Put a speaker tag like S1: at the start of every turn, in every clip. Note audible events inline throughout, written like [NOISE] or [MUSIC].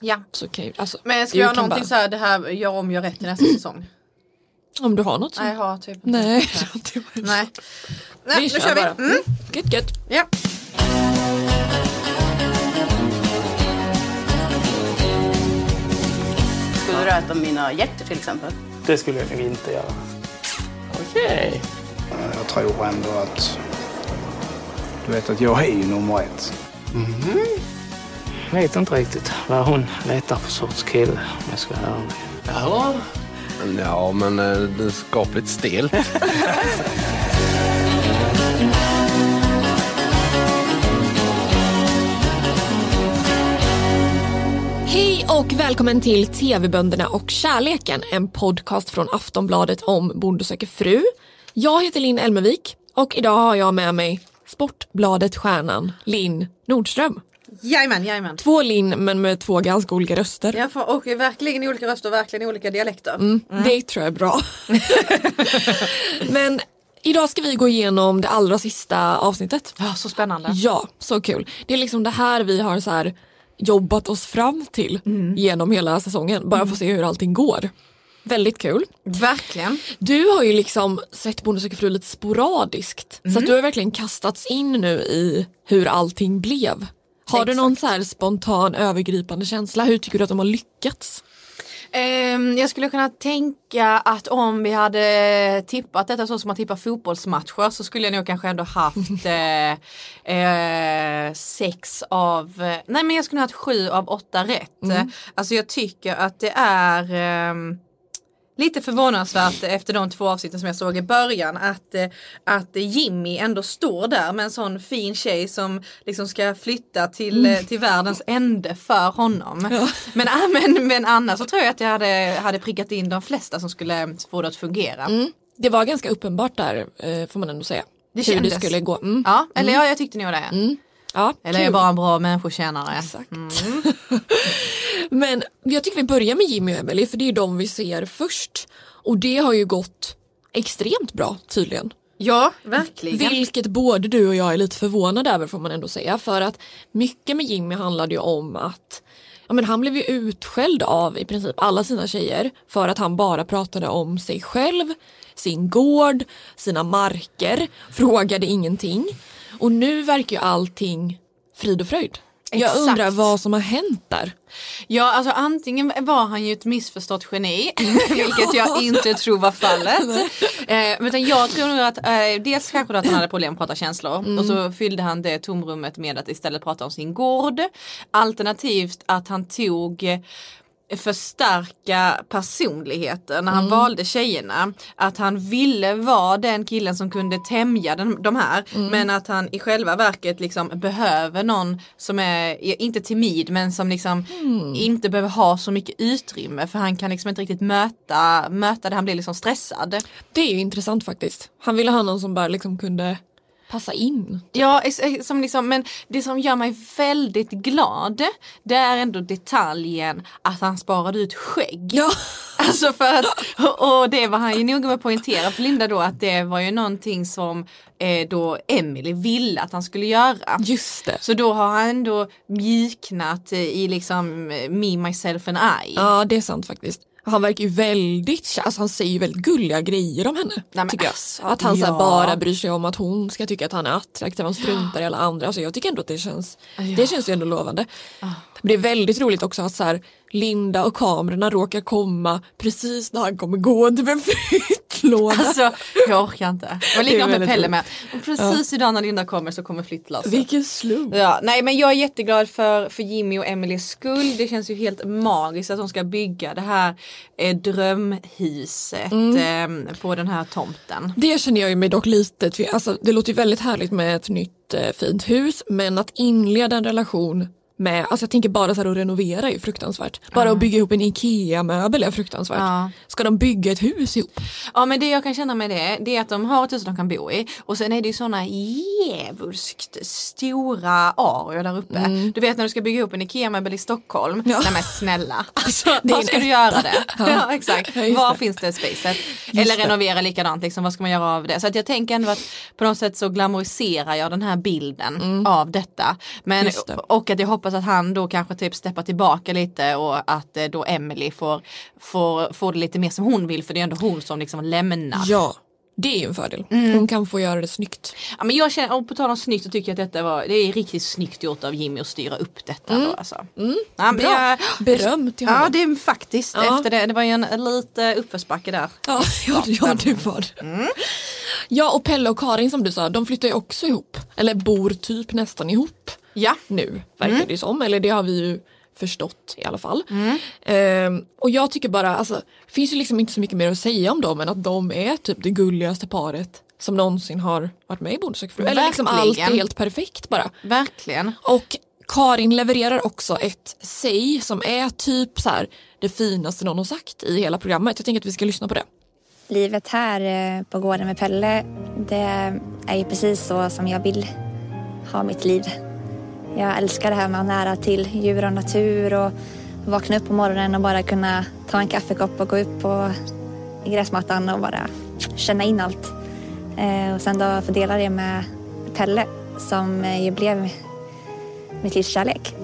S1: Ja.
S2: Så kan ju, alltså,
S1: Men ska jag
S2: kan
S1: någonting
S2: bara-
S1: så här, det här gör om gör rätt i nästa säsong?
S2: Om du har något så.
S1: Nej, jag har typ inte.
S2: Nej.
S1: Nej. Nej. Nej,
S2: Vi
S1: nu
S2: kör
S1: kör vi.
S2: bara.
S1: Mm.
S2: Gött gött.
S1: Ja.
S3: Skulle du äta mina hjärtor till exempel?
S4: Det skulle jag nog inte göra.
S5: Okej.
S6: Jag tror ändå att... Du vet att jag är ju nummer ett.
S4: Jag vet inte riktigt vad hon letar för sorts kille om jag ska vara ärlig.
S5: Jaha. Ja, men eh, det är skapligt stelt. [LAUGHS]
S2: Hej och välkommen till TV-bönderna och kärleken, en podcast från Aftonbladet om Bonde söker fru. Jag heter Linn Elmevik och idag har jag med mig Sportbladet-stjärnan Linn Nordström.
S1: Jajamän, jajamän.
S2: Två Linn men med två ganska olika röster.
S1: Jag får, och verkligen i olika röster, verkligen i olika dialekter.
S2: Mm, Det tror jag är bra. [LAUGHS] men idag ska vi gå igenom det allra sista avsnittet.
S1: Ja, så spännande.
S2: Ja, så kul. Det är liksom det här vi har så här jobbat oss fram till genom hela säsongen. Bara för att se hur allting går. Väldigt kul.
S1: Verkligen.
S2: Du har ju liksom sett Bonde söker fru lite sporadiskt. Så att du har verkligen kastats in nu i hur allting blev. Har du någon så här spontan övergripande känsla? Hur tycker du att de har lyckats?
S1: Ehm, jag skulle kunna tänka att om vi hade tippat detta så som man tippar fotbollsmatcher så skulle jag nog kanske ändå haft [LAUGHS] eh, eh, sex av, eh, nej men jag skulle ha haft sju av åtta rätt. Alltså jag tycker att det är ehm, lite förvånansvärt efter de två avsnitten som jag såg i början att, eh, att Jimmy ändå står där med en sån fin tjej som liksom ska flytta till, eh, till världens ände för honom. Men, ah, men, men annars så tror jag att jag hade, hade prickat in de flesta som skulle få det att fungera.
S2: Det var ganska uppenbart där eh, får man ändå säga.
S1: Det
S2: hur det
S1: kändes.
S2: skulle gå. Mm.
S1: Ja, eller ja, jag tyckte nog det.
S2: Ja,
S1: Eller är bara en bra människokännare.
S2: Exakt. [LAUGHS] Men jag tycker vi börjar med Jimmy och Emily för det är de vi ser först. Och det har ju gått extremt bra tydligen.
S1: Ja, verkligen.
S2: Vilket både du och jag är lite förvånade över får man ändå säga. För att mycket med Jimmy handlade ju om att ja, men han blev ju utskälld av i princip alla sina tjejer för att han bara pratade om sig själv, sin gård, sina marker, [LAUGHS] frågade ingenting. Och nu verkar ju allting frid och fröjd. Jag
S1: Exakt.
S2: undrar vad som har hänt där.
S1: Ja, alltså antingen var han ju ett missförstått geni, [LAUGHS] vilket jag inte tror var fallet. [LAUGHS] Eh, utan jag tror nog att eh, dels kanske att han hade problem att prata känslor och så fyllde han det tomrummet med att istället prata om sin gård. Alternativt att han tog förstärka personligheten när han valde tjejerna. Att han ville vara den killen som kunde tämja den, de här men att han i själva verket liksom behöver någon som är, inte timid men som liksom inte behöver ha så mycket utrymme för han kan liksom inte riktigt möta, möta det, han blir liksom stressad.
S2: Det är ju intressant faktiskt. Han ville ha någon som bara liksom kunde passa in.
S1: Ja, ex- ex- som liksom, men det som gör mig väldigt glad det är ändå detaljen att han sparade ut skägg.
S2: Ja. [LAUGHS]
S1: Alltså för att, och det var han ju noga med att poängtera för Linda då att det var ju någonting som eh, då Emily ville att han skulle göra.
S2: Just det.
S1: Så då har han ändå mjuknat i liksom me, myself and I.
S2: Ja det är sant faktiskt. Han verkar ju väldigt alltså han säger ju väldigt gulliga grejer om henne.
S1: men
S2: tycker jag.
S1: alltså,
S2: att han så
S1: ja.
S2: bara bryr sig om att hon ska tycka att han är attraktiv, han struntar i alla andra. Alltså jag tycker ändå att det känns, det känns ju ändå lovande. Men det är väldigt roligt också att så här, Linda och kamerorna råkar komma precis när han kommer gående med en flyttlåda.
S1: Alltså jag orkar inte. Det var likadant med Pelle med. Och precis idag när Linda kommer så kommer flyttlasset.
S2: Vilken slump.
S1: Ja, nej men jag är jätteglad för, för Jimmy och Emelies skull. Det känns ju helt magiskt att de ska bygga det här eh, drömhuset eh, på den här tomten.
S2: Det känner jag ju mig dock lite, alltså, det låter ju väldigt härligt med ett nytt eh, fint hus men att inleda en relation med, alltså jag tänker bara så här att renovera är ju fruktansvärt. Bara att bygga ihop en IKEA-möbel är fruktansvärt.
S1: Ja.
S2: Ska de bygga ett hus ihop?
S1: Ja men det jag kan känna med det, det är att de har ett hus de kan bo i och sen är det ju sådana djävulskt stora areor där uppe. Du vet när du ska bygga upp en IKEA-möbel i Stockholm,
S2: Ja.
S1: nej men snälla, [LAUGHS] alltså, var ska du göra det? [LAUGHS] Ja, exakt,
S2: Ja, just
S1: var
S2: det.
S1: finns det spacet? Eller
S2: det.
S1: renovera likadant, liksom, vad ska man göra av det? Så att jag tänker ändå att på något sätt så glamoriserar jag den här bilden av detta. Men,
S2: Mm. Det.
S1: och att jag hoppas hoppas att han då kanske typ steppar tillbaka lite och att eh, då Emily får, får, får det lite mer som hon vill för det är ändå hon som liksom lämnar.
S2: Ja, det är ju en fördel.
S1: Mm.
S2: Hon kan få göra det snyggt.
S1: Ja, men jag känner, och på tal om snyggt så tycker jag att detta var, det är riktigt snyggt gjort av Jimmy att styra upp detta då alltså. Ja,
S2: Mm. Bra.
S1: jag-
S2: Beröm till honom.
S1: Ja det är faktiskt
S2: Ja.
S1: efter det, det var ju en lite uppförsbacke där.
S2: Ja, [LAUGHS] ja, ja det var det.
S1: Mm.
S2: Ja och Pelle och Karin som du sa, de flyttar ju också ihop. Eller bor typ nästan ihop
S1: Ja.
S2: nu, verkar
S1: Mm.
S2: det som. Eller det har vi ju förstått i alla fall. Ehm, och jag tycker bara, alltså, det finns ju liksom inte så mycket mer att säga om dem än att de är typ det gulligaste paret som någonsin har varit med i Bonde. Eller liksom allt är helt perfekt bara.
S1: Verkligen.
S2: Och Karin levererar också ett säg som är typ så här det finaste någon har sagt i hela programmet. Jag tänker att vi ska lyssna på det.
S7: Livet här eh, på gården med Pelle, det är ju precis så som jag vill ha mitt liv. Jag älskar det här med att nära till djur och natur och vakna upp på morgonen och bara kunna ta en kaffekopp och gå upp på gräsmattan och bara känna in allt. Eh, Och sen då få dela det med Pelle som eh, ju blev mitt livs kärlek.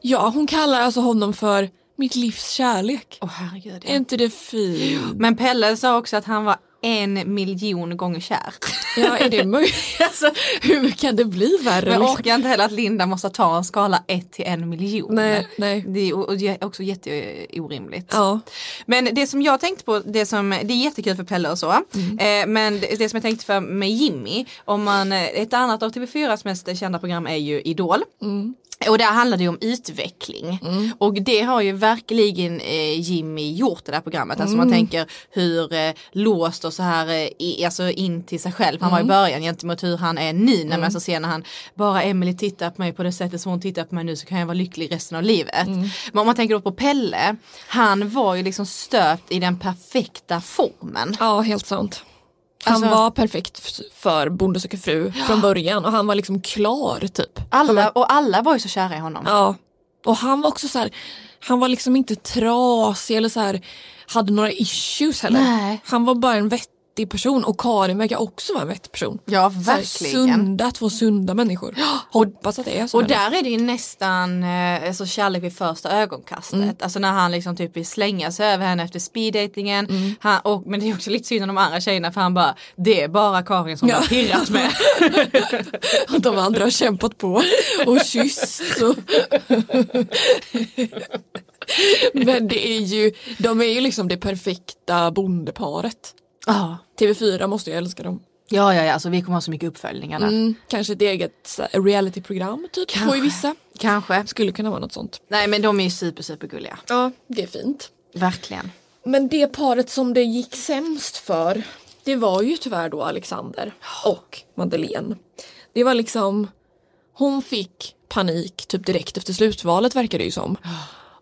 S2: Ja, hon kallar alltså honom för mitt livs kärlek.
S1: Åh herregud.
S2: Är inte det fint?
S1: Men Pelle sa också att han var en miljon gånger kär.
S2: Ja, är det möjligt? [LAUGHS] Alltså, hur kan det bli värre?
S1: Men jag orkar inte heller att Linda måste ta en skala 1 till en miljon.
S2: Nej, nej.
S1: Det är, också jätteorimligt.
S2: Ja.
S1: Men det som jag tänkte på, det, som, det är jättekul för Pelle och så.
S2: Mm.
S1: Eh, men det, det som jag tänkte för med Jimmy, om man, ett annat av TV4s mest kända program är ju Idol.
S2: Mm.
S1: Och där handlar det om utveckling. Och det har ju verkligen eh, Jimmy gjort det där programmet. Alltså
S2: Mm.
S1: man tänker hur eh, låst och så här eh, i, alltså in till sig själv han var
S2: Mm.
S1: i början gentemot hur han är nu. När man så ser när han bara Emily tittar på mig på det sättet som hon tittar på mig nu så kan jag vara lycklig resten av livet.
S2: Mm.
S1: Men om man tänker då på Pelle, han var ju liksom stöpt i den perfekta formen.
S2: ja, helt sant. Han
S1: Alltså-
S2: var perfekt för Bonde söker fru från början och han var liksom klar typ.
S1: Alla, och alla var ju så kära i honom.
S2: Ja, och han var också så här, han var liksom inte trasig eller så här, hade några issues heller.
S1: Nej.
S2: Han var bara en vettig person och Karin verkar också vara en vettig person.
S1: Ja,
S2: här,
S1: verkligen.
S2: sunda, två sunda människor. Hoppas att det är så.
S1: Och där är det ju nästan eh, alltså kärlek vid första ögonkastet.
S2: Mm.
S1: Alltså när han liksom typ vill slänga sig över henne efter speeddatingen.
S2: Mm.
S1: Han, och, men det är också lite synd om de andra tjejerna för han bara, det är bara Karin som
S2: Ja.
S1: har pirrat med. [LAUGHS]
S2: Och de andra har kämpat på och kysst. Och... [LAUGHS] Men det är ju, de är ju liksom det perfekta bondeparet.
S1: Ja.
S2: TV4 måste ju älska dem.
S1: ja, ja, ja, alltså vi kommer ha så mycket uppföljningar där.
S2: Mm, kanske ett eget realityprogram typ
S1: Kanske.
S2: på i vissa.
S1: Kanske.
S2: Skulle kunna vara något sånt.
S1: Nej men de är ju super, super gulliga.
S2: Ja, det är fint.
S1: Verkligen.
S2: Men det paret som det gick sämst för det var ju tyvärr då Alexander och Madeleine. Det var liksom hon fick panik typ direkt efter slutvalet verkar det ju som.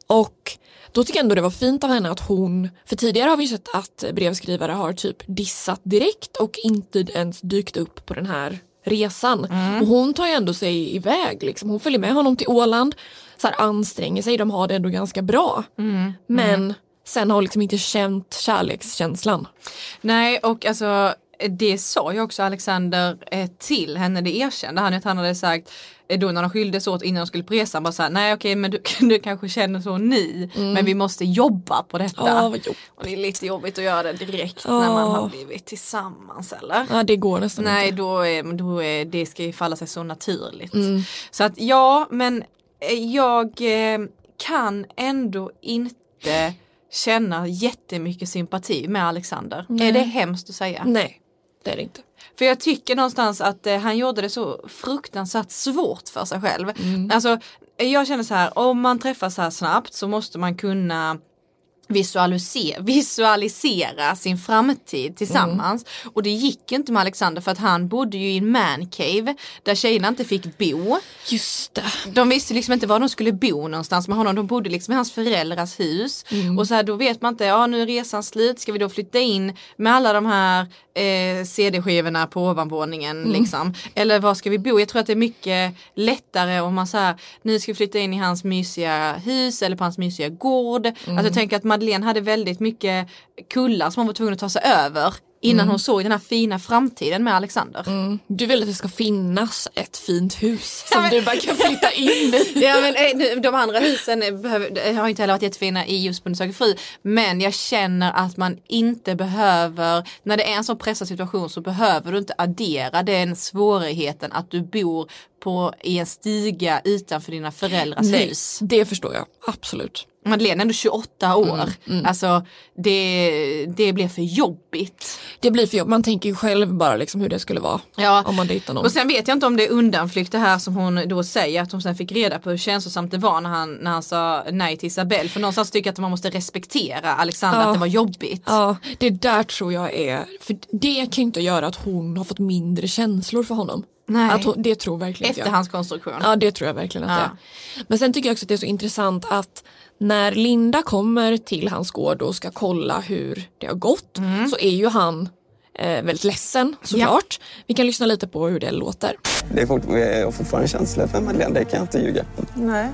S2: Och då tycker jag ändå det var fint av henne att hon, för tidigare har vi sett att brevskrivare har typ dissat direkt och inte ens dykt upp på den här resan. Och hon tar ju ändå sig iväg liksom. Hon följer med honom till Åland, så här anstränger sig, de har det ändå ganska bra. Men sen har hon liksom inte känt kärlekskänslan.
S1: Nej och alltså det sa ju också Alexander eh, till henne, det erkände han att han hade sagt eh, då när de skildes åt innan de skulle på resan bara såhär, nej okej men du, [LAUGHS] du kanske känner så ni men vi måste jobba på detta.
S2: Jobbigt.
S1: och det är lite jobbigt att göra det direkt
S2: Ja.
S1: när man har blivit tillsammans eller?
S2: Ja det går nästan
S1: Nej
S2: inte.
S1: då är, då är, det ska ju falla sig så naturligt.
S2: Mm.
S1: Så att ja men eh, jag kan ändå inte känna jättemycket sympati med Alexander. Är det hemskt att säga?
S2: Nej, det är det inte.
S1: För jag tycker någonstans att eh, han gjorde det så fruktansvärt svårt för sig själv. Alltså jag känner så här, om man träffas så här snabbt så måste man kunna visualisera, visualisera sin framtid tillsammans. Och det gick ju inte med Alexander för att han bodde ju i en mancave där tjejerna inte fick bo.
S2: Just det.
S1: De visste liksom inte var de skulle bo någonstans med honom. De bodde liksom i hans föräldrars hus. Och så här, då vet man inte, ja nu är resan slut, ska vi då flytta in med alla de här eh, CD-skivorna på ovanvåningen liksom. Eller var ska vi bo? Jag tror att det är mycket lättare om man så här, nu ska vi flytta in i hans mysiga hus eller på hans mysiga gård. Alltså jag tänker att Madeleine hade väldigt mycket kullar som hon var tvungen att ta sig över innan hon såg den här fina framtiden med Alexander.
S2: Du vill att det ska finnas ett fint hus som du bara kan flytta in i. [LAUGHS]
S1: Ja men eh, de andra husen eh, behöver, har inte heller varit jättefina i just Bonde söker fru. Men jag känner att man inte behöver, när det är en så pressad situation så behöver du inte addera den svårigheten att du bor på, i en stiga utanför dina föräldrars
S2: Nej,
S1: hus.
S2: det förstår jag absolut.
S1: Madeleine är ändå 28 år. Alltså det, det blir för jobbigt.
S2: Det blir för jobb. Man tänker ju själv bara liksom hur det skulle vara
S1: Ja.
S2: om man dejtar någon.
S1: Och sen vet jag inte om det är undanflykt det här som hon då säger att hon sen fick reda på hur känslosamt det var när han, när han sa nej till Isabelle. För någonstans tycker jag att man måste respektera Alexander
S2: Ja.
S1: att det var jobbigt.
S2: Ja, det där tror jag är, för det kan ju inte göra att hon har fått mindre känslor för honom.
S1: Nej.
S2: Att hon, det tror verkligen inte jag.
S1: Efterhandskonstruktion.
S2: Ja det tror jag verkligen att
S1: Ja.
S2: det är. Men sen tycker jag också att det är så intressant att när Linda kommer till hans gård och ska kolla hur det har gått så är ju han eh, väldigt ledsen såklart. Vi kan lyssna lite på hur det låter.
S8: Det är fort, jag har fortfarande känslor för Madeleine, det kan jag inte ljuga.
S9: Nej.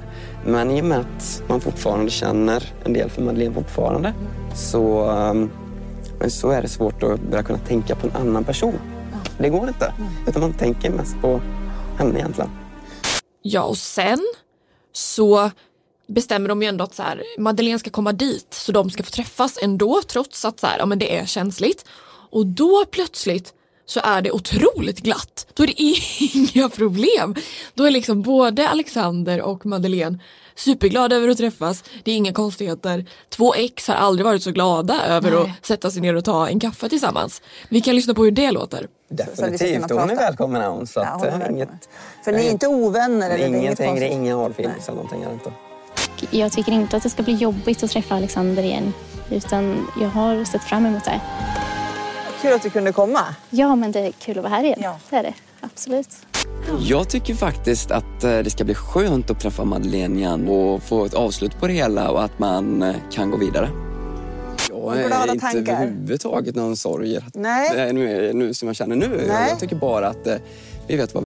S8: Men i och med att man fortfarande känner en del för Madeleine fortfarande så, um, så är det svårt att börja kunna tänka på en annan person. Det går inte. Utan man tänker mest på henne egentligen.
S2: Ja och sen så bestämmer de ju ändå att så här, Madeleine ska komma dit så de ska få träffas ändå trots att så här, ja, men det är känsligt. Och då plötsligt så är det otroligt glatt. Då är det [LAUGHS] inga problem. Då är liksom både Alexander och Madeleine superglada över att träffas. Det är inga konstigheter. Två ex har aldrig varit så glada över att sätta sig ner och ta en kaffe tillsammans. Vi kan lyssna på hur det låter.
S8: Definitivt. Hon är välkommen hon. Så
S9: Ja,
S8: att,
S9: hon är
S8: eh,
S9: välkommen.
S8: inget,
S9: För ni är inte ovänner?
S8: det
S9: Eller
S8: ingenting, det är ingen hårfilm eller någonting. inte.
S10: Jag tycker inte att det ska bli jobbigt att träffa Alexander igen. Utan jag har sett fram emot det.
S9: Kul att du kunde komma.
S10: Ja, men det är kul att vara här igen.
S9: Ja.
S10: Det är det. Absolut.
S8: Jag tycker faktiskt att eh, det ska bli skönt att träffa Madeleine igen och få ett avslut på det hela och att man eh, kan gå vidare. Jag
S9: Glada
S8: är inte
S9: tankar.
S8: överhuvudtaget någon sorg
S9: Nej.
S8: nu, nu som jag känner nu.
S9: Nej.
S8: Jag tycker bara att eh, vi vet vad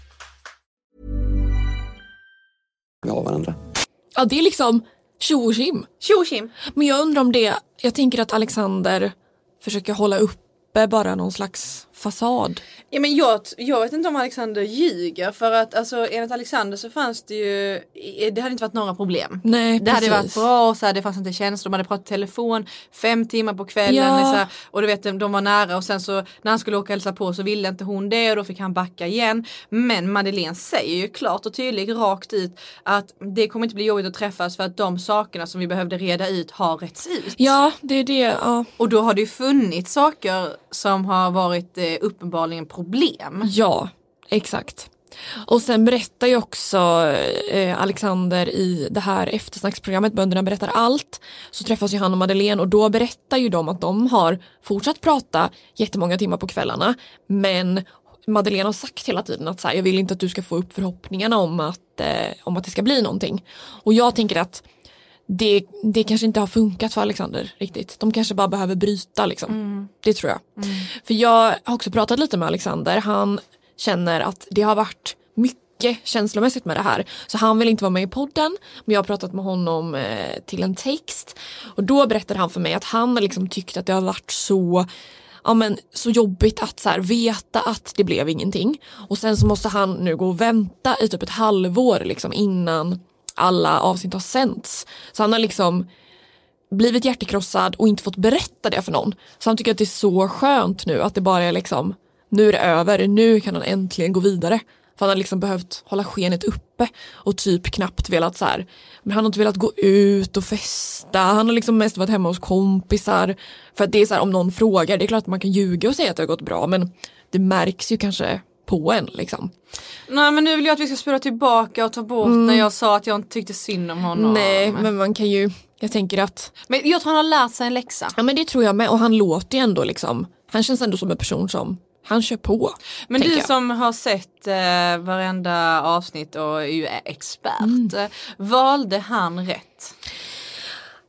S8: Vi har varandra.
S2: Ja det är liksom tjo och tjim.
S1: Tjo Kim.
S2: Men jag undrar om det, jag tänker att Alexander försöker hålla uppe bara någon slags fasad.
S1: Ja, men jag, jag vet inte om Alexander ljuger för att alltså, enligt Alexander så fanns det ju, det hade inte varit några problem.
S2: Nej,
S1: Det hade
S2: precis.
S1: varit bra och så här, det fanns inte känslor, de hade pratat i telefon fem timmar på kvällen
S2: Ja.
S1: här, och du vet de var nära och sen så när han skulle åka och hälsa på så ville inte hon det och då fick han backa igen. Men Madeleine säger ju klart och tydligt rakt ut att det kommer inte bli jobbigt att träffas för att de sakerna som vi behövde reda ut har rätts ut.
S2: Ja, det är det. Ja.
S1: Och då har det ju funnits saker som har varit eh, uppenbarligen problem.
S2: Ja, exakt. Och sen berättar ju också eh, Alexander i det här eftersnacksprogrammet Bönderna berättar allt. Så träffas ju han och Madeleine och då berättar ju de att de har fortsatt prata jättemånga timmar på kvällarna. Men Madeleine har sagt hela tiden att så här, jag vill inte att du ska få upp förhoppningarna om att, eh, om att det ska bli någonting. Och jag tänker att det, det kanske inte har funkat för Alexander riktigt. De kanske bara behöver bryta liksom. Det tror jag. För jag har också pratat lite med Alexander. Han känner att det har varit mycket känslomässigt med det här. Så han vill inte vara med i podden. Men jag har pratat med honom eh, till en text. Och då berättade han för mig att han har liksom tyckt att det har varit så ja, men, så jobbigt att så här, veta att det blev ingenting. Och sen så måste han nu gå och vänta i typ ett halvår liksom, innan alla avsnitt har sänts. Så han har liksom blivit hjärtekrossad och inte fått berätta det för någon. Så han tycker att det är så skönt nu att det bara är liksom, nu är det över, nu kan han äntligen gå vidare. För han har liksom behövt hålla skenet uppe och typ knappt velat så här, men han har inte velat gå ut och festa, han har liksom mest varit hemma hos kompisar. För att det är så här, om någon frågar, det är klart att man kan ljuga och säga att det har gått bra men det märks ju kanske på en liksom.
S1: Nej men nu vill jag att vi ska spela tillbaka och ta bort när jag sa att jag inte tyckte synd om honom.
S2: Nej men man kan ju Jag tänker att
S1: Men jag tror han har lärt sig en läxa.
S2: Ja men det tror jag med och han låter ju ändå liksom, han känns ändå som en person som, han kör på.
S1: Men du
S2: jag.
S1: som har sett eh, varenda avsnitt och är ju expert.
S2: Mm.
S1: eh, Valde han rätt?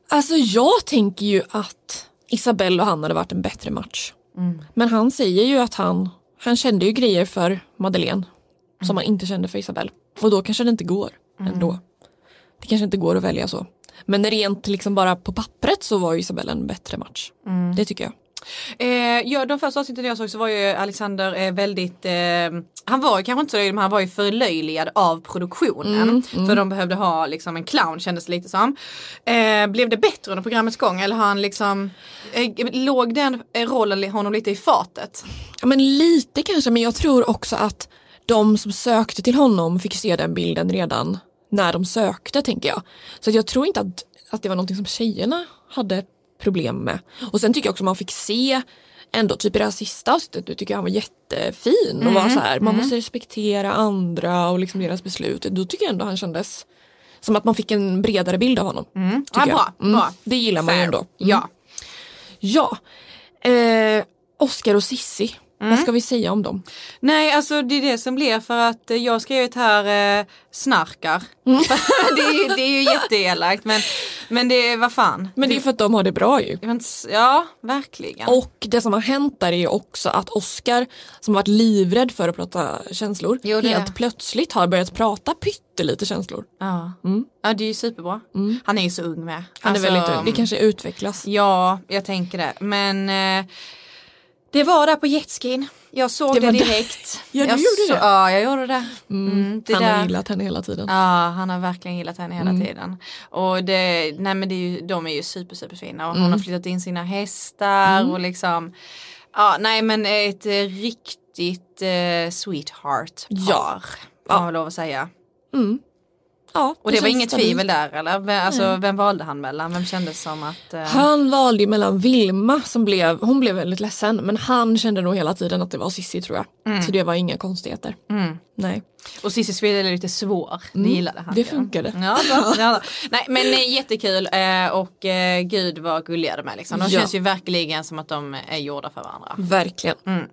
S2: Alltså jag tänker ju att Isabelle och han hade varit en bättre match.
S1: Mm.
S2: Men han säger ju att han, han kände ju grejer för Madeleine
S1: Mm.
S2: som han inte kände för Isabelle. Och då kanske det inte går ändå. Det kanske inte går att välja så. Men rent liksom bara på pappret så var ju Isabelle en bättre match.
S1: Mm.
S2: Det tycker jag.
S1: Eh, ja, de första avsnitten jag såg så var ju Alexander eh, väldigt, eh, han var ju kanske inte så löjlig men han var ju förlöjligad av produktionen.
S2: Mm, mm.
S1: För de behövde ha liksom en clown kändes det lite som. Eh, blev det bättre under programmets gång eller har han liksom, eh, låg den eh, rollen honom lite i fatet?
S2: Ja, men lite kanske men jag tror också att de som sökte till honom fick se den bilden redan när de sökte tänker jag. Så jag tror inte att, att det var någonting som tjejerna hade problem med. Och sen tycker jag också man fick se ändå typ i det här sista avsnittet nu tycker jag han var jättefin och
S1: Mm,
S2: var så här, man
S1: mm.
S2: måste respektera andra och liksom deras beslut. Då tycker jag ändå han kändes som att man fick en bredare bild av honom.
S1: Mm. Ja, bra.
S2: Mm.
S1: bra.
S2: Det gillar man ju ändå. Mm.
S1: Ja.
S2: Ja. Eh, Oscar och Sissi,
S1: Mm.
S2: vad ska vi säga om dem?
S1: Nej alltså det är det som blir för att eh, jag har skrivit här eh, snarkar.
S2: Mm. [LAUGHS]
S1: det, är, ju- det är ju jätteelakt men, men det är vad fan.
S2: Men det är för att de har det bra ju.
S1: Ja verkligen.
S2: Och det som har hänt där är ju också att Oscar som har varit livrädd för att prata känslor
S1: Jo,
S2: helt plötsligt har börjat prata pyttelite känslor.
S1: Ja.
S2: Mm.
S1: ja det är ju superbra. Han är ju så ung med.
S2: Han
S1: Alltså,
S2: är väldigt ung. Det kanske utvecklas.
S1: Ja jag tänker det men eh, det var där på jetskin. Jag såg
S2: Det
S1: det, direkt. [LAUGHS]
S2: Ja, du
S1: jag
S2: gjorde
S1: så,
S2: det.
S1: Ja jag gjorde det.
S2: Mm.
S1: Mm, det
S2: Han har
S1: där-
S2: gillat henne hela tiden.
S1: Ja, han har verkligen gillat henne hela
S2: Mm.
S1: tiden. Och det, nej men det är ju, de är ju super super fina och
S2: Mm.
S1: hon har flyttat in sina hästar
S2: Mm.
S1: och liksom Ja nej men ett eh, riktigt eh, sweetheart par.
S2: Ja.
S1: Får man väl lov att säga.
S2: Mm. Ja,
S1: Och det, var inget
S2: stabilt.
S1: tvivel där eller? Alltså,
S2: Nej.
S1: vem valde han mellan? Vem kändes som att... Eh,
S2: Han valde mellan Vilma som blev, hon blev väldigt ledsen men han kände nog hela tiden att det var Sissi tror jag.
S1: Mm.
S2: Så det var inga konstigheter.
S1: mm.
S2: Nej.
S1: Och Cissi Swede är lite svår,
S2: Mm.
S1: det gillade han
S2: Det funkade.
S1: Ja, bra, [LAUGHS] ja. Nej men eh, jättekul eh, och eh, gud vad gulliga de är liksom. De
S2: Ja.
S1: känns ju verkligen som att de är gjorda för varandra.
S2: Verkligen.
S1: Mm.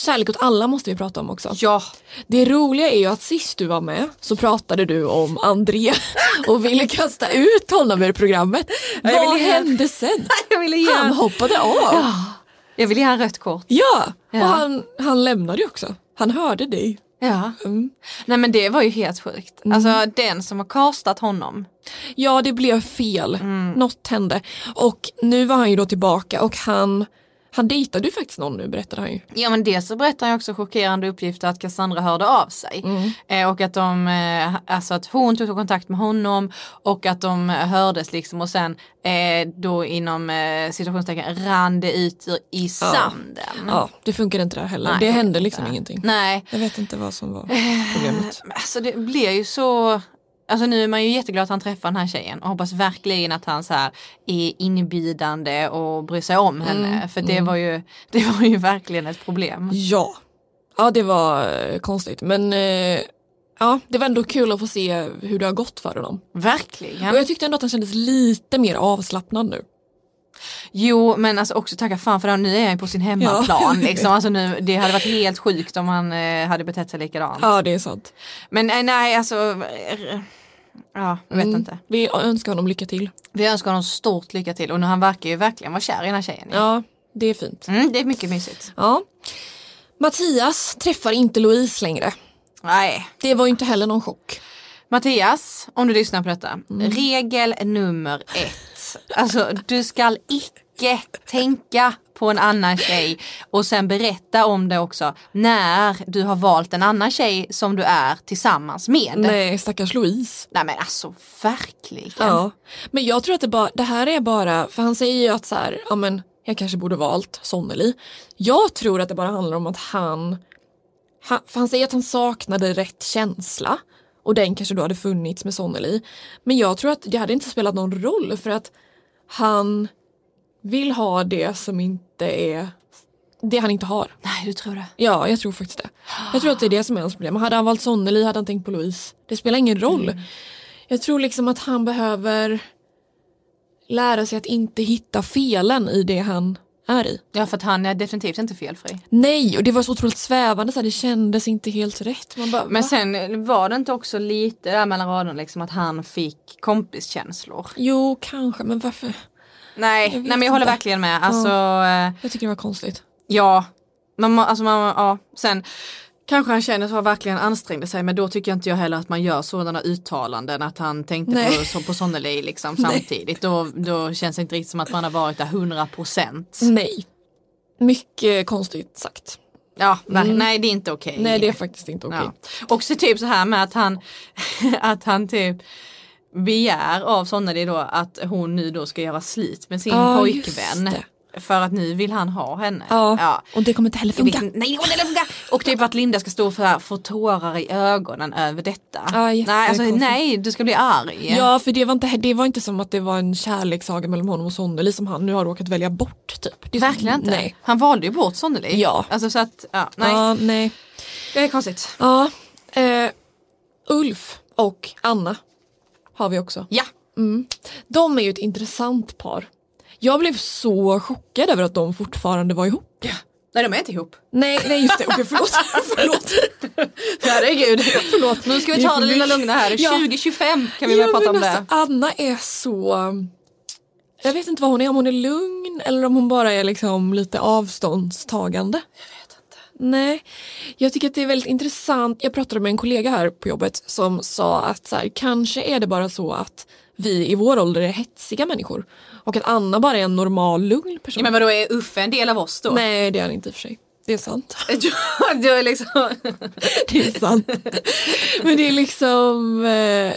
S2: Kärlek åt alla måste vi prata om också.
S1: Ja.
S2: Det roliga är ju att sist du var med så pratade du om André [LAUGHS] och ville kasta ut honom ur programmet.
S1: jag
S2: Vad
S1: ville
S2: hände sen? [LAUGHS]
S1: Ville
S2: Han hoppade av.
S1: Ja. Jag vill ge han rött kort.
S2: Ja,
S1: Ja.
S2: och han, han lämnade ju också. Han hörde dig.
S1: Ja.
S2: Mm.
S1: Nej men det var ju helt sjukt. Alltså den som har castat honom.
S2: Ja, det blev fel.
S1: Mm.
S2: Något hände. Och nu var han ju då tillbaka och han, han dejtade ju faktiskt någon nu berättade han ju.
S1: Ja men dels så berättar han också chockerande uppgifter att Cassandra hörde av sig. Eh, och att de, eh, alltså att hon tog kontakt med honom och att de hördes liksom och sen eh, då inom eh, situationstecken rann det ut i, i sanden.
S2: Ja, det funkar inte där heller.
S1: Nej,
S2: det hände liksom
S1: inte.
S2: ingenting.
S1: Nej.
S2: Jag vet inte vad som var problemet.
S1: Alltså det blir ju så Alltså nu är man ju jätteglad att han träffar den här tjejen och hoppas verkligen att han så här är inbjudande och bryr sig om henne.
S2: Mm,
S1: För det,
S2: mm.
S1: var ju, [LAUGHS] det var ju verkligen ett problem.
S2: Ja. Ja, det var eh, konstigt. Men eh, ja, det var ändå kul att få se hur det har gått för honom.
S1: Verkligen.
S2: Och jag tyckte ändå att han kändes lite mer avslappnad nu.
S1: Jo men alltså också tacka fan för det, nu är han ju på sin hemmaplan.
S2: Ja. [LAUGHS]
S1: liksom. alltså nu, det hade varit helt sjukt om han eh, hade betett sig likadant.
S2: Ja, det är sant.
S1: Men eh, nej alltså, eh, ja jag vet
S2: Mm.
S1: inte.
S2: Vi önskar honom lycka till.
S1: Vi önskar honom stort lycka till och nu han verkar ju verkligen vara kär i den här tjejen.
S2: Ja, det är fint.
S1: Mm, det är mycket mysigt.
S2: Ja. Mattias träffar inte Louise längre.
S1: Nej.
S2: Det var ju inte heller någon chock.
S1: Mattias, om du lyssnar på detta.
S2: Mm.
S1: Regel nummer ett. Alltså du ska icke tänka på en annan tjej och sen berätta om det också när du har valt en annan tjej som du är tillsammans med.
S2: Nej, stackars Louise.
S1: Nej men alltså verkligen.
S2: Ja. Men jag tror att det, bara, det här är bara, för han säger ju att så här, ja men jag kanske borde valt Sonneli. Jag tror att det bara handlar om att han, han, för han säger att han saknade rätt känsla och den kanske då hade funnits med Sonneli. Men jag tror att det hade inte spelat någon roll för att han vill ha det som inte är det han inte har.
S1: Nej du tror det?
S2: Ja, jag tror faktiskt det. Jag tror att det är det som är hans problem. Hade han valt Sonneli hade han tänkt på Louise. Det spelar ingen roll. Jag tror liksom att han behöver lära sig att inte hitta felen i det han är i.
S1: Ja för att han är definitivt inte felfri.
S2: Nej, och det var så otroligt svävande så här, det kändes inte helt rätt. Bara,
S1: Men
S2: va?
S1: sen var det inte också lite där mellan raderna liksom att han fick kompiskänslor?
S2: Jo, kanske, men varför?
S1: Nej,
S2: Jag
S1: nej men jag håller
S2: inte.
S1: verkligen med. Alltså, eh,
S2: Jag tycker det var konstigt.
S1: ja. Man, alltså man, ja. Sen kanske han känner så han verkligen ansträngde sig men då tycker jag inte jag heller att man gör sådana uttalanden att han tänkte
S2: Nej.
S1: på, så, på Sonneli liksom [LAUGHS]
S2: Nej.
S1: samtidigt. Då, då känns det inte riktigt som att man har varit där 100 procent.
S2: Nej. Mycket konstigt sagt.
S1: Ja, ver-
S2: Mm.
S1: nej det är inte okej.
S2: Nej, det är faktiskt inte okej.
S1: Ja. Också typ så här med att han, [LAUGHS] att han typ begär av Sonneli då att hon nu då ska göra slit med sin
S2: just
S1: pojkvän. För att nu vill han ha henne.
S2: Ja, och det kommer inte heller funka.
S1: Nej, det kommer inte funka. Och typ att Linda ska stå för här, få tårar i ögonen över detta.
S2: Ja,
S1: nej, alltså, nej, du ska bli arg.
S2: Ja, för det var, inte, det var inte som att det var en kärlekssaga mellan honom och Sonneli som han nu har råkat välja bort. Typ. Det
S1: Verkligen inte.
S2: Nej.
S1: Han valde ju bort Sonneli.
S2: Ja.
S1: Alltså så att, ja, nej.
S2: Ja, nej.
S1: Det är konstigt.
S2: Ja, eh, Ulf och Anna har vi också.
S1: Ja.
S2: Mm. De är ju ett intressant par. Jag blev så chockad över att de fortfarande var ihop.
S1: Nej, de är inte ihop.
S2: Nej, nej just det. Okej, förlåt. [LAUGHS] förlåt. [LAUGHS]
S1: Herregud.
S2: förlåt.
S1: Nu ska vi
S2: Det
S1: ta det lilla lugna här.
S2: Ja.
S1: 2025 kan vi
S2: Ja,
S1: prata om det.
S2: alltså, Anna är så... Jag vet inte vad hon är, om hon är lugn eller om hon bara är liksom lite avståndstagande. Jag vet inte. Nej, jag tycker att det är väldigt intressant. Jag pratade med en kollega här på jobbet som sa att så här, kanske är det bara så att vi i vår ålder är hetsiga människor och att Anna bara är en normal lugn person.
S1: Ja, men vadå, är Uffe en del av oss då?
S2: Nej, det är han inte i och för sig. Det är sant. [LAUGHS]
S1: du är liksom... [LAUGHS]
S2: Det är sant. Men det är liksom... Eh,
S1: Nej,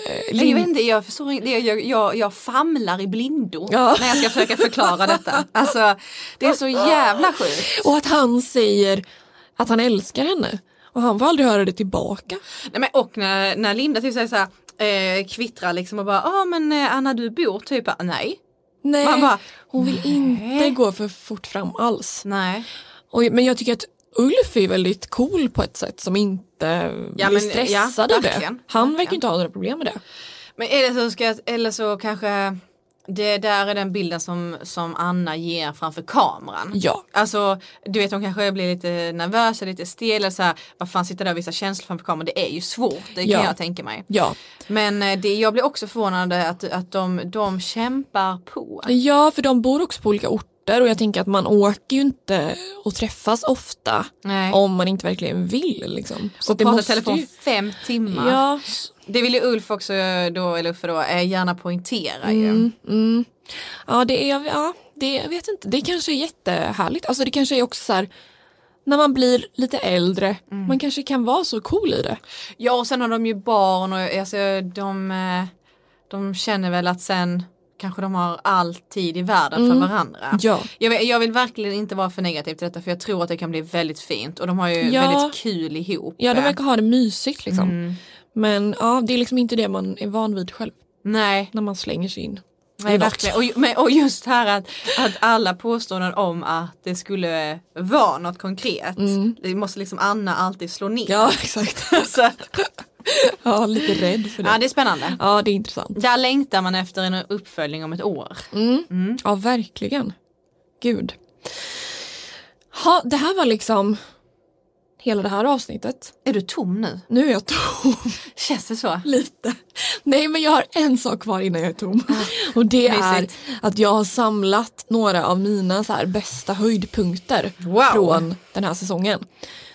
S1: jag vet inte, jag förstår jag, jag, jag famlar i blindo
S2: Ja.
S1: när jag ska försöka förklara detta. Alltså, det är så jävla sjukt.
S2: Och att han säger att han älskar henne. Och han får aldrig höra det tillbaka.
S1: Nej, men, och när, när Linda typ säger så här, eh, kvittrar liksom och bara, ja men eh, Anna du bor typ, bara, nej.
S2: Nej,
S1: Man bara,
S2: hon vill inte gå för fort fram alls.
S1: Nej.
S2: Och, men jag tycker att Ulf är väldigt cool på ett sätt som inte
S1: Ja,
S2: blir stressad
S1: ja,
S2: av det. Han verkar inte ha några problem med det.
S1: Men är det så ska jag, eller så kanske det där är den bilden som, som Anna ger framför kameran.
S2: Ja.
S1: Alltså du vet hon kanske blir lite nervös, lite stel eller så här, vad fan sitter där och visar känslor framför kameran. Det är ju svårt, det kan
S2: Ja.
S1: jag tänka mig.
S2: Ja.
S1: Men eh, det, jag blir också förvånad att, att de, de kämpar på.
S2: ja, för de bor också på olika orter och jag tänker att man åker ju inte och träffas ofta
S1: Nej.
S2: om man inte verkligen vill. Liksom. Så
S1: och prata
S2: måste
S1: telefon
S2: ju...
S1: fem timmar.
S2: Ja,
S1: Det vill ju Ulf också då, eller Uffe då, eh, gärna poängtera ju.
S2: Mm, mm. Ja, det är, ja, det, jag vet inte, det kanske är jättehärligt. Alltså det kanske är också så här, när man blir lite äldre,
S1: Mm.
S2: man kanske kan vara så cool i det.
S1: Ja och sen har de ju barn och alltså, de, eh, de känner väl att sen kanske de har all tid i världen
S2: Mm.
S1: för varandra.
S2: Ja.
S1: Jag, vill, jag vill verkligen inte vara för negativ till detta för jag tror att det kan bli väldigt fint och de har ju
S2: Ja.
S1: väldigt kul ihop.
S2: Ja, de verkar ha det mysigt liksom.
S1: Mm.
S2: Men ja, det är liksom inte det man är van vid själv.
S1: Nej.
S2: När man slänger sig in.
S1: Nej, verkligen. Och, men, och just här att, att alla påståenden om att det skulle vara något konkret. Det måste liksom Anna alltid slå ner.
S2: Mm. Ja, [LAUGHS] exakt.
S1: Så, [LAUGHS]
S2: Ja, lite rädd för det.
S1: ja det är spännande.
S2: Ja, det är intressant.
S1: Där längtar man efter en uppföljning om ett år.
S2: Mm. Ja, verkligen. Gud. Ha, det här var liksom hela det här avsnittet.
S1: Är du tom nu?
S2: Nu är jag tom. [LAUGHS]
S1: Känns det så?
S2: Lite. Nej men jag har en sak kvar innan jag är tom. [LAUGHS] Och det är att jag har samlat några av mina så här bästa höjdpunkter
S1: Wow.
S2: från den här säsongen.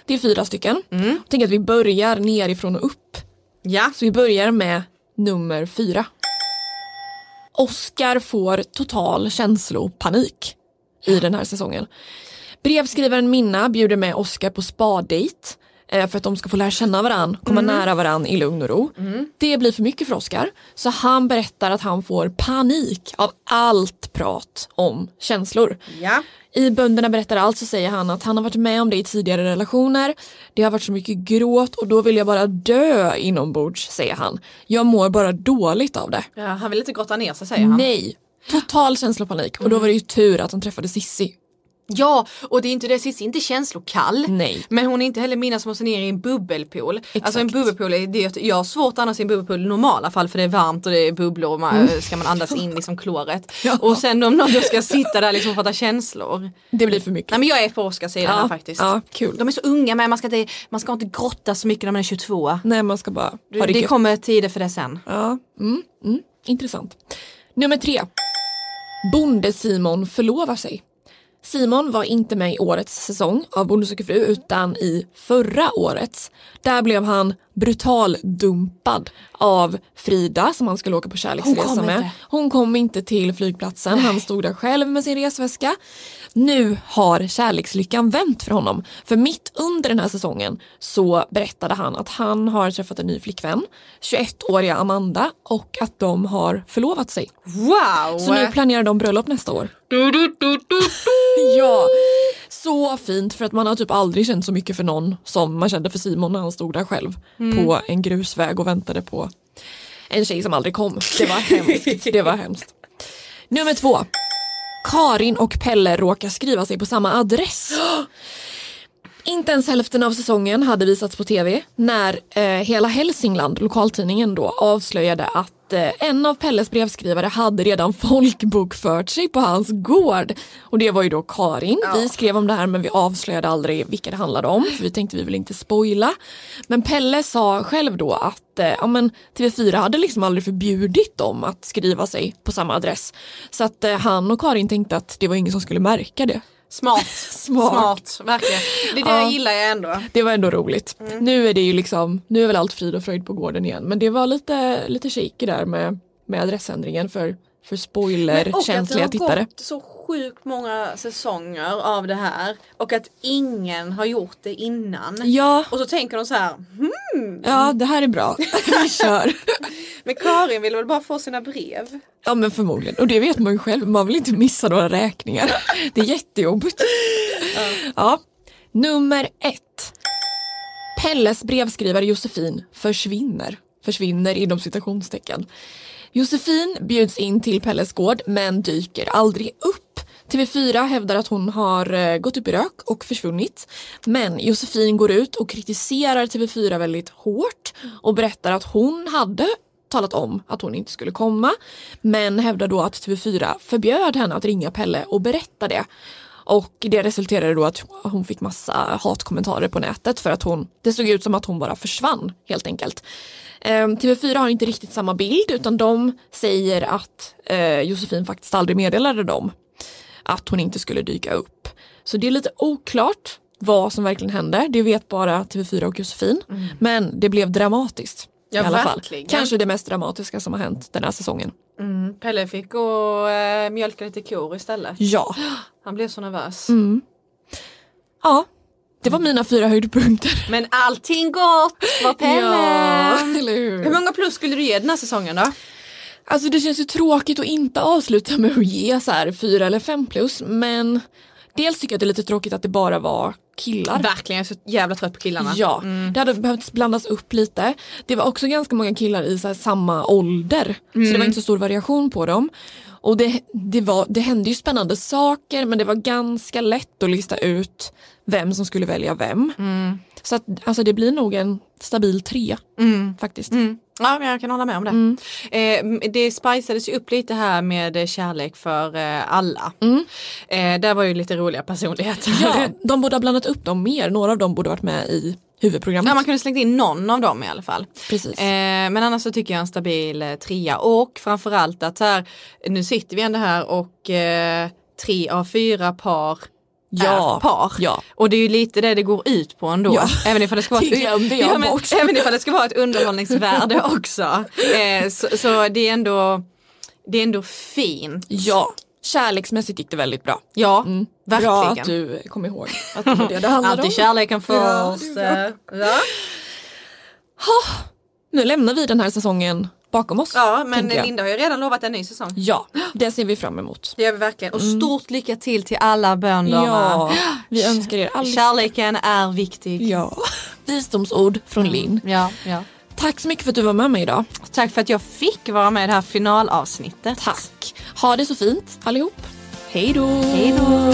S2: Det är fyra stycken. Jag tänker att vi börjar nerifrån och upp.
S1: Ja.
S2: Så vi börjar med nummer fyra. Oscar får total känslopanik i den här säsongen. Brevskrivaren Minna bjuder med Oscar på spadejt för att de ska få lära känna varann, komma nära varann i lugn och ro. Det blir för mycket för Oscar så han berättar att han får panik av allt prat om känslor.
S1: Ja.
S2: I Bönderna berättar allt så säger han att han har varit med om det i tidigare relationer. Det har varit så mycket gråt och då vill jag bara dö inombords, säger han. Jag mår bara dåligt av det.
S1: ja. Han vill inte grotta ner sig säger han.
S2: Nej, total känslopanik och då var det ju tur att han träffade Sissi.
S1: Ja, och det är inte det, är inte känslokall.
S2: Nej.
S1: Men hon är inte heller mina som måste ner i en bubbelpool. Alltså en bubbelpool, är, det, jag har svårt att andas i en bubbelpool i normala fall för det är varmt och det är bubblor och man,
S2: Mm.
S1: ska man andas in liksom kloret. Och sen om någon ska sitta där liksom och fatta känslor.
S2: Det blir för mycket.
S1: Nej men jag är på Oskars sida
S2: Ja,
S1: faktiskt.
S2: ja, kul.
S1: De är så unga men man ska inte, man ska inte grotta så mycket när man är 22.
S2: Nej man ska bara ha det,
S1: Det, kommer tider för det sen.
S2: Ja, mm, mm, intressant. Nummer tre. Bonde-Simon förlovar sig. Simon var inte med i årets säsong av Bonde söker fru utan i förra årets. Där blev han brutaldumpad av Frida som han skulle åka på
S1: Hon
S2: kärleksresa
S1: kom
S2: med.
S1: inte.
S2: Hon kom inte till flygplatsen, han stod där själv med sin resväska. Nu har kärlekslyckan vänt för honom. För mitt under den här säsongen så berättade han att han har träffat en ny flickvän, 21-åriga Amanda och att de har förlovat sig.
S1: Wow!
S2: Så nu planerar de bröllop nästa år.
S1: Du, du, du. [LAUGHS]
S2: Ja, så fint för att man har typ aldrig känt så mycket för någon som man kände för Simon när han stod där själv
S1: Mm.
S2: på en grusväg och väntade på en tjej som aldrig kom. Det var hemskt. [LAUGHS] Det var hemskt. Nummer två. Karin och Pelle råkar skriva sig på samma adress. [GASPS] Inte ens hälften av säsongen hade visats på tv när eh, hela Hälsingland, lokaltidningen då, avslöjade att eh, en av Pelles brevskrivare hade redan folkbokfört sig på hans gård. Och det var ju då Karin. Vi skrev om det här men vi avslöjade aldrig vilka det handlade om för vi tänkte vi vill inte spoila. Men Pelle sa själv då att eh, ja, men TV4 hade liksom aldrig förbjudit dem att skriva sig på samma adress. Så att eh, han och Karin tänkte att det var ingen som skulle märka det.
S1: Smart. [LAUGHS]
S2: Smart.
S1: Smart, verkligen. Det där
S2: Ja.
S1: gillar jag ändå.
S2: Det var ändå roligt. Nu är det ju liksom, nu är väl allt frid och fröjd på gården igen. Men det var lite, lite shaky där med, med adressändringen för, för spoiler-känsliga tittare.
S1: så sjukt många säsonger av det här och att ingen har gjort det innan.
S2: Ja.
S1: Och så tänker de så här, hmm.
S2: Ja, det här är bra. [LAUGHS] Vi kör.
S1: Men Karin vill väl bara få sina brev?
S2: Ja men förmodligen. Och det vet man ju själv, man vill inte missa några räkningar. Det är jättejobbigt. Ja. Nummer ett. Pelles brevskrivare Josefin försvinner. Försvinner inom citationstecken. Josefin bjuds in till Pelles gård men dyker aldrig upp. TV4 hävdar att hon har eh, gått upp i rök och försvunnit. Men Josefin går ut och kritiserar TV4 väldigt hårt och berättar att hon hade talat om att hon inte skulle komma men hävdar då att TV4 förbjöd henne att ringa Pelle och berätta det. Och det resulterade då att hon fick massa hatkommentarer på nätet för att hon, det såg ut som att hon bara försvann helt enkelt. Eh, TV4 har inte riktigt samma bild utan de säger att eh, Josefin faktiskt aldrig meddelade dem att hon inte skulle dyka upp. Så det är lite oklart vad som verkligen hände. Det vet bara TV4 och Josefin. Men det blev dramatiskt.
S1: Ja,
S2: i alla fall.
S1: verkligen.
S2: Kanske det mest dramatiska som har hänt den här säsongen.
S1: Mm. Pelle fick gå och äh, mjölka lite kor istället.
S2: Ja. [GASPS]
S1: Han blev så nervös.
S2: Mm. Ja, det var mina fyra höjdpunkter.
S1: Men allting gott var [LAUGHS] Pelle!
S2: Ja, eller hur?
S1: Hur många plus skulle du ge den här säsongen då?
S2: Alltså det känns ju tråkigt att inte avsluta med att ge så här fyra eller fem plus men dels tycker jag att det är lite tråkigt att det bara var killar.
S1: Verkligen, jag är så jävla trött på killarna.
S2: Ja, det hade behövt blandas upp lite. Det var också ganska många killar i samma ålder. Så det var inte så stor variation på dem. Och det, det, var, det hände ju spännande saker men det var ganska lätt att lista ut vem som skulle välja vem. Så att, alltså det blir nog en stabil tre faktiskt.
S1: Ja, men jag kan hålla med om det.
S2: Mm.
S1: Eh, det spicades ju upp lite här med kärlek för eh, alla. Eh, där var ju lite roliga personligheter.
S2: Ja, [LAUGHS] de borde ha blandat upp dem mer. Några av dem borde varit med i huvudprogrammet.
S1: Ja, man kunde slängt in någon av dem i alla fall.
S2: Precis.
S1: Eh, men annars så tycker jag en stabil eh, trea och framförallt att så här, nu sitter vi ändå här och eh, tre av fyra par
S2: Ja,
S1: är par.
S2: ja.
S1: Och det är ju lite det det går ut på ändå.
S2: Ja.
S1: Även ifall det ska vara
S2: glömde jag
S1: men. Även ifall det ska vara ett underhållningsvärde [LAUGHS] också. Eh, så, så det är ändå det är ändå fint.
S2: Ja, kärleksmässigt gick det väldigt bra.
S1: Ja,
S2: Mm.
S1: verkligen.
S2: Bra att du kom ihåg att [LAUGHS] det var det det handlade
S1: Alltid
S2: om.
S1: kärleken
S2: Ja,
S1: först. eh, ja.
S2: Nu lämnar vi den här säsongen bakom oss.
S1: ja, men. Linda har ju redan lovat en ny säsong.
S2: Ja, det ser vi fram emot.
S1: Det gör vi verkligen. Och stort lycka till till alla bönderna.
S2: Mm. Ja, vi önskar er all
S1: Kärleken är viktig.
S2: ja. visdomsord från Linn.
S1: Ja, ja.
S2: Tack så mycket för att du var med mig idag.
S1: Tack för att jag fick vara med i det här finalavsnittet.
S2: Tack. Ha det så fint allihop. Hej då.
S1: Hej då.